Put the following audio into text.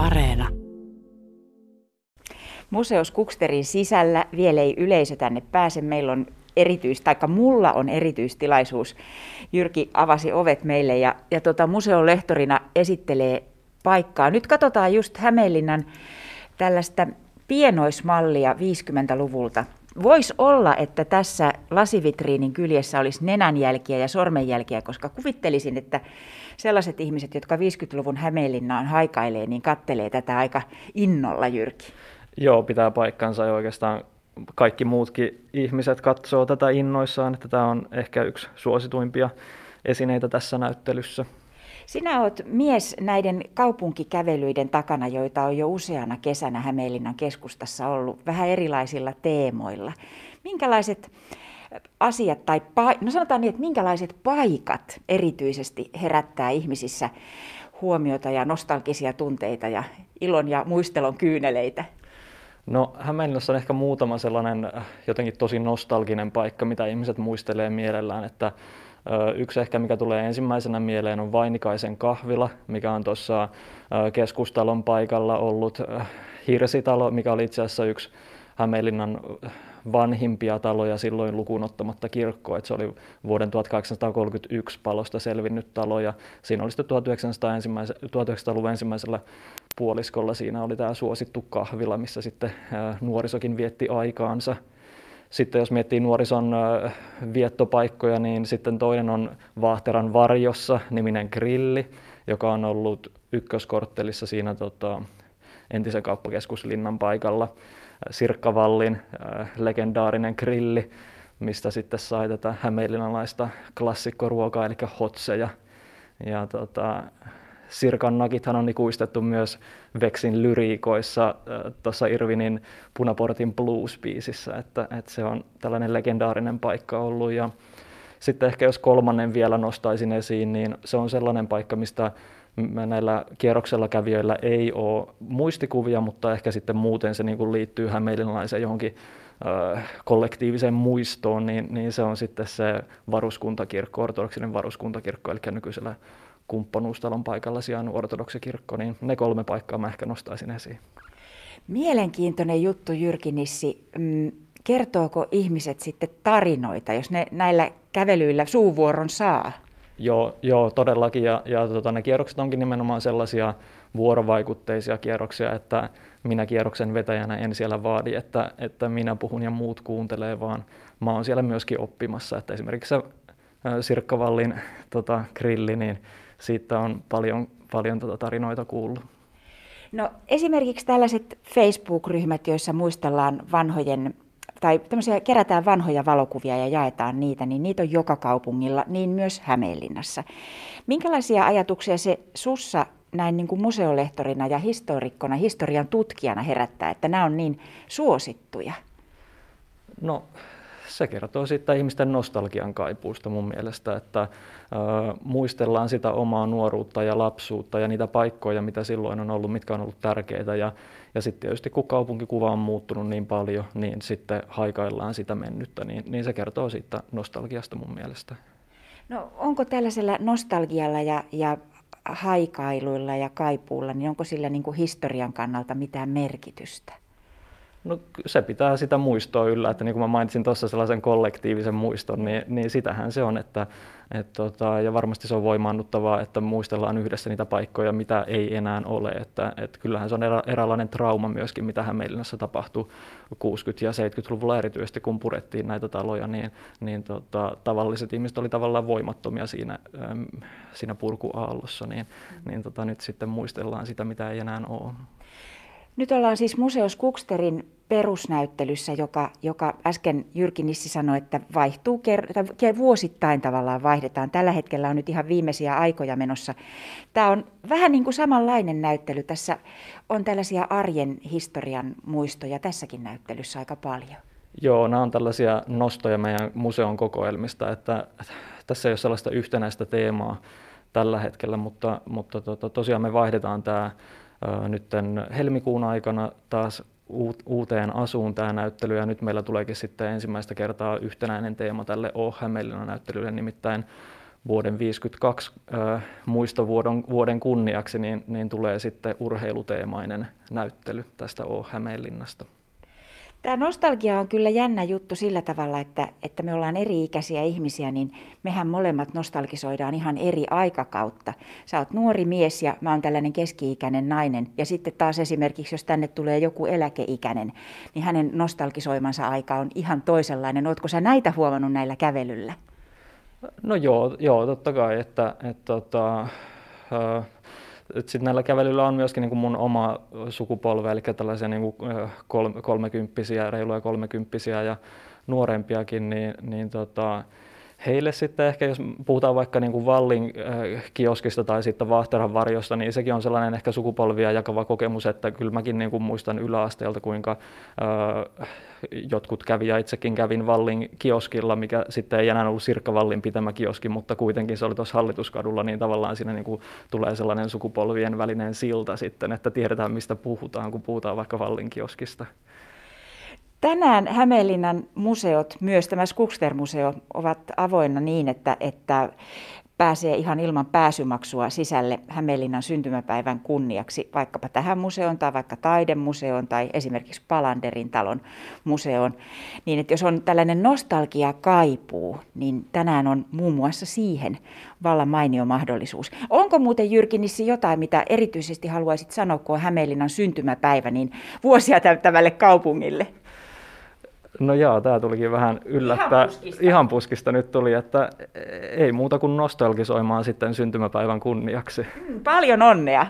Areena. Museos Kuksterin sisällä vielä ei yleisö tänne pääse. Meillä on erityis, taikka mulla on erityistilaisuus. Jyrki avasi ovet meille ja, ja tota, museon lehtorina esittelee paikkaa. Nyt katsotaan just Hämeenlinnan tällaista pienoismallia 50-luvulta. Voisi olla, että tässä lasivitriinin kyljessä olisi nenänjälkiä ja sormenjälkiä, koska kuvittelisin, että sellaiset ihmiset, jotka 50-luvun Hämeenlinnaan haikailee, niin kattelee tätä aika innolla, Jyrki. Joo, pitää paikkansa ja oikeastaan kaikki muutkin ihmiset katsoo tätä innoissaan, että tämä on ehkä yksi suosituimpia esineitä tässä näyttelyssä. Sinä olet mies näiden kaupunkikävelyiden takana, joita on jo useana kesänä Hämeenlinnan keskustassa ollut vähän erilaisilla teemoilla. Minkälaiset asiat tai, no sanotaan niin, että minkälaiset paikat erityisesti herättää ihmisissä huomiota ja nostalgisia tunteita ja ilon ja muistelon kyyneleitä? No Hämeenlinnassa on ehkä muutama sellainen äh, jotenkin tosi nostalginen paikka, mitä ihmiset muistelee mielellään, että Yksi ehkä, mikä tulee ensimmäisenä mieleen, on Vainikaisen kahvila, mikä on tuossa keskustalon paikalla ollut hirsitalo, mikä oli itse asiassa yksi Hämeenlinnan vanhimpia taloja silloin lukuun ottamatta kirkkoa. Että se oli vuoden 1831 palosta selvinnyt talo ja siinä oli sitten 1900-luvun ensimmäisellä puoliskolla siinä oli tämä suosittu kahvila, missä sitten nuorisokin vietti aikaansa. Sitten jos miettii nuorison viettopaikkoja, niin sitten toinen on Vaahteran varjossa niminen grilli, joka on ollut ykköskorttelissa siinä tota, entisen kauppakeskuslinnan paikalla. Sirkkavallin äh, legendaarinen grilli, mistä sitten sai tätä hämeenlinnalaista klassikkoruokaa, eli hotseja. Ja tota, Sirkan nakithan on ikuistettu myös Veksin lyriikoissa äh, tuossa Irvinin Punaportin blues-biisissä, että, että se on tällainen legendaarinen paikka ollut. Ja sitten ehkä jos kolmannen vielä nostaisin esiin, niin se on sellainen paikka, mistä näillä kierroksella kävijöillä ei ole muistikuvia, mutta ehkä sitten muuten se niin liittyy hämeenlinnaiseen johonkin äh, kollektiiviseen muistoon, niin, niin se on sitten se varuskuntakirkko, ortodoksinen varuskuntakirkko, eli nykyisellä kumppanuustalon paikalla sijaan ortodoksikirkko, niin ne kolme paikkaa mä ehkä nostaisin esiin. Mielenkiintoinen juttu Jyrki Nissi. Mm, kertooko ihmiset sitten tarinoita, jos ne näillä kävelyillä suuvuoron saa? Joo, joo todellakin. Ja, ja tota, ne kierrokset onkin nimenomaan sellaisia vuorovaikutteisia kierroksia, että minä kierroksen vetäjänä en siellä vaadi, että, että minä puhun ja muut kuuntelee, vaan mä oon siellä myöskin oppimassa. Että esimerkiksi se Sirkkavallin tota, grilli, niin siitä on paljon, paljon tota tarinoita kuullut. No esimerkiksi tällaiset Facebook-ryhmät, joissa muistellaan vanhojen tai tämmöisiä kerätään vanhoja valokuvia ja jaetaan niitä, niin niitä on joka kaupungilla, niin myös Hämeenlinnassa. Minkälaisia ajatuksia se sussa näin niin kuin museolehtorina ja historikkona, historian tutkijana herättää, että nämä on niin suosittuja? No se kertoo siitä ihmisten nostalgian kaipuusta mun mielestä, että muistellaan sitä omaa nuoruutta ja lapsuutta ja niitä paikkoja, mitä silloin on ollut, mitkä on ollut tärkeitä. Ja, ja sitten tietysti kun kaupunkikuva on muuttunut niin paljon, niin sitten haikaillaan sitä mennyttä, niin, niin se kertoo siitä nostalgiasta mun mielestä. No onko tällaisella nostalgialla ja, ja haikailuilla ja kaipuulla, niin onko sillä niin kuin historian kannalta mitään merkitystä? No se pitää sitä muistoa yllä, että niin kuin mä mainitsin tuossa sellaisen kollektiivisen muiston, niin, niin sitähän se on, että et tota, ja varmasti se on voimaannuttavaa, että muistellaan yhdessä niitä paikkoja, mitä ei enää ole. Että, et kyllähän se on erä, eräänlainen trauma myöskin, mitä Hämeenlinnassa tapahtui 60- ja 70-luvulla erityisesti, kun purettiin näitä taloja, niin, niin tota, tavalliset ihmiset oli tavallaan voimattomia siinä, äm, siinä purkuaallossa, niin, niin tota, nyt sitten muistellaan sitä, mitä ei enää ole. Nyt ollaan siis Museos Kuksterin perusnäyttelyssä, joka, joka äsken Jyrki Nissi sanoi, että vaihtuu ker- vuosittain tavallaan vaihdetaan. Tällä hetkellä on nyt ihan viimeisiä aikoja menossa. Tämä on vähän niin kuin samanlainen näyttely. Tässä on tällaisia arjen historian muistoja tässäkin näyttelyssä aika paljon. Joo, nämä on tällaisia nostoja meidän museon kokoelmista, että tässä ei ole sellaista yhtenäistä teemaa tällä hetkellä, mutta, mutta to, tosiaan me vaihdetaan tämä nyt helmikuun aikana taas uuteen asuun tämä näyttely ja nyt meillä tuleekin sitten ensimmäistä kertaa yhtenäinen teema tälle O Hämeenlinnan näyttelylle, nimittäin vuoden 52 äh, muistovuoden vuoden kunniaksi, niin, niin tulee sitten urheiluteemainen näyttely tästä O Hämeenlinnasta. Tämä nostalgia on kyllä jännä juttu sillä tavalla, että, että me ollaan eri-ikäisiä ihmisiä, niin mehän molemmat nostalgisoidaan ihan eri aikakautta. Sä oot nuori mies ja mä oon tällainen keski-ikäinen nainen. Ja sitten taas esimerkiksi, jos tänne tulee joku eläkeikäinen, niin hänen nostalgisoimansa aika on ihan toisenlainen. Ootko sä näitä huomannut näillä kävelyllä? No joo, joo totta kai, että, että, että tota, sitten näillä kävelyillä on myöskin niin kuin mun oma sukupolve, eli tällaisia niin kuin kolmekymppisiä, reiluja kolmekymppisiä ja nuorempiakin, niin, niin tota, heille sitten ehkä, jos puhutaan vaikka niin kuin Vallin äh, kioskista tai sitten Vahteran varjosta, niin sekin on sellainen ehkä sukupolvia jakava kokemus, että kyllä mäkin niin kuin muistan yläasteelta, kuinka äh, jotkut kävi ja itsekin kävin Vallin kioskilla, mikä sitten ei enää ollut Sirkka Vallin pitämä kioski, mutta kuitenkin se oli tuossa hallituskadulla, niin tavallaan siinä niin kuin tulee sellainen sukupolvien välinen silta sitten, että tiedetään mistä puhutaan, kun puhutaan vaikka Vallin kioskista. Tänään Hämeenlinnan museot, myös tämä Skugster-museo, ovat avoinna niin, että, että pääsee ihan ilman pääsymaksua sisälle Hämeenlinnan syntymäpäivän kunniaksi, vaikkapa tähän museoon tai vaikka taidemuseoon tai esimerkiksi Palanderin talon museoon. Niin että jos on tällainen nostalgia kaipuu, niin tänään on muun muassa siihen vallan mainio mahdollisuus. Onko muuten Jyrki Nissi jotain, mitä erityisesti haluaisit sanoa, kun on Hämeenlinnan syntymäpäivä, niin vuosia täyttävälle kaupungille? No joo, tämä tulikin vähän yllättää. Ihan puskista. Ihan puskista nyt tuli, että ei muuta kuin nostalgisoimaan sitten syntymäpäivän kunniaksi. Mm, paljon onnea!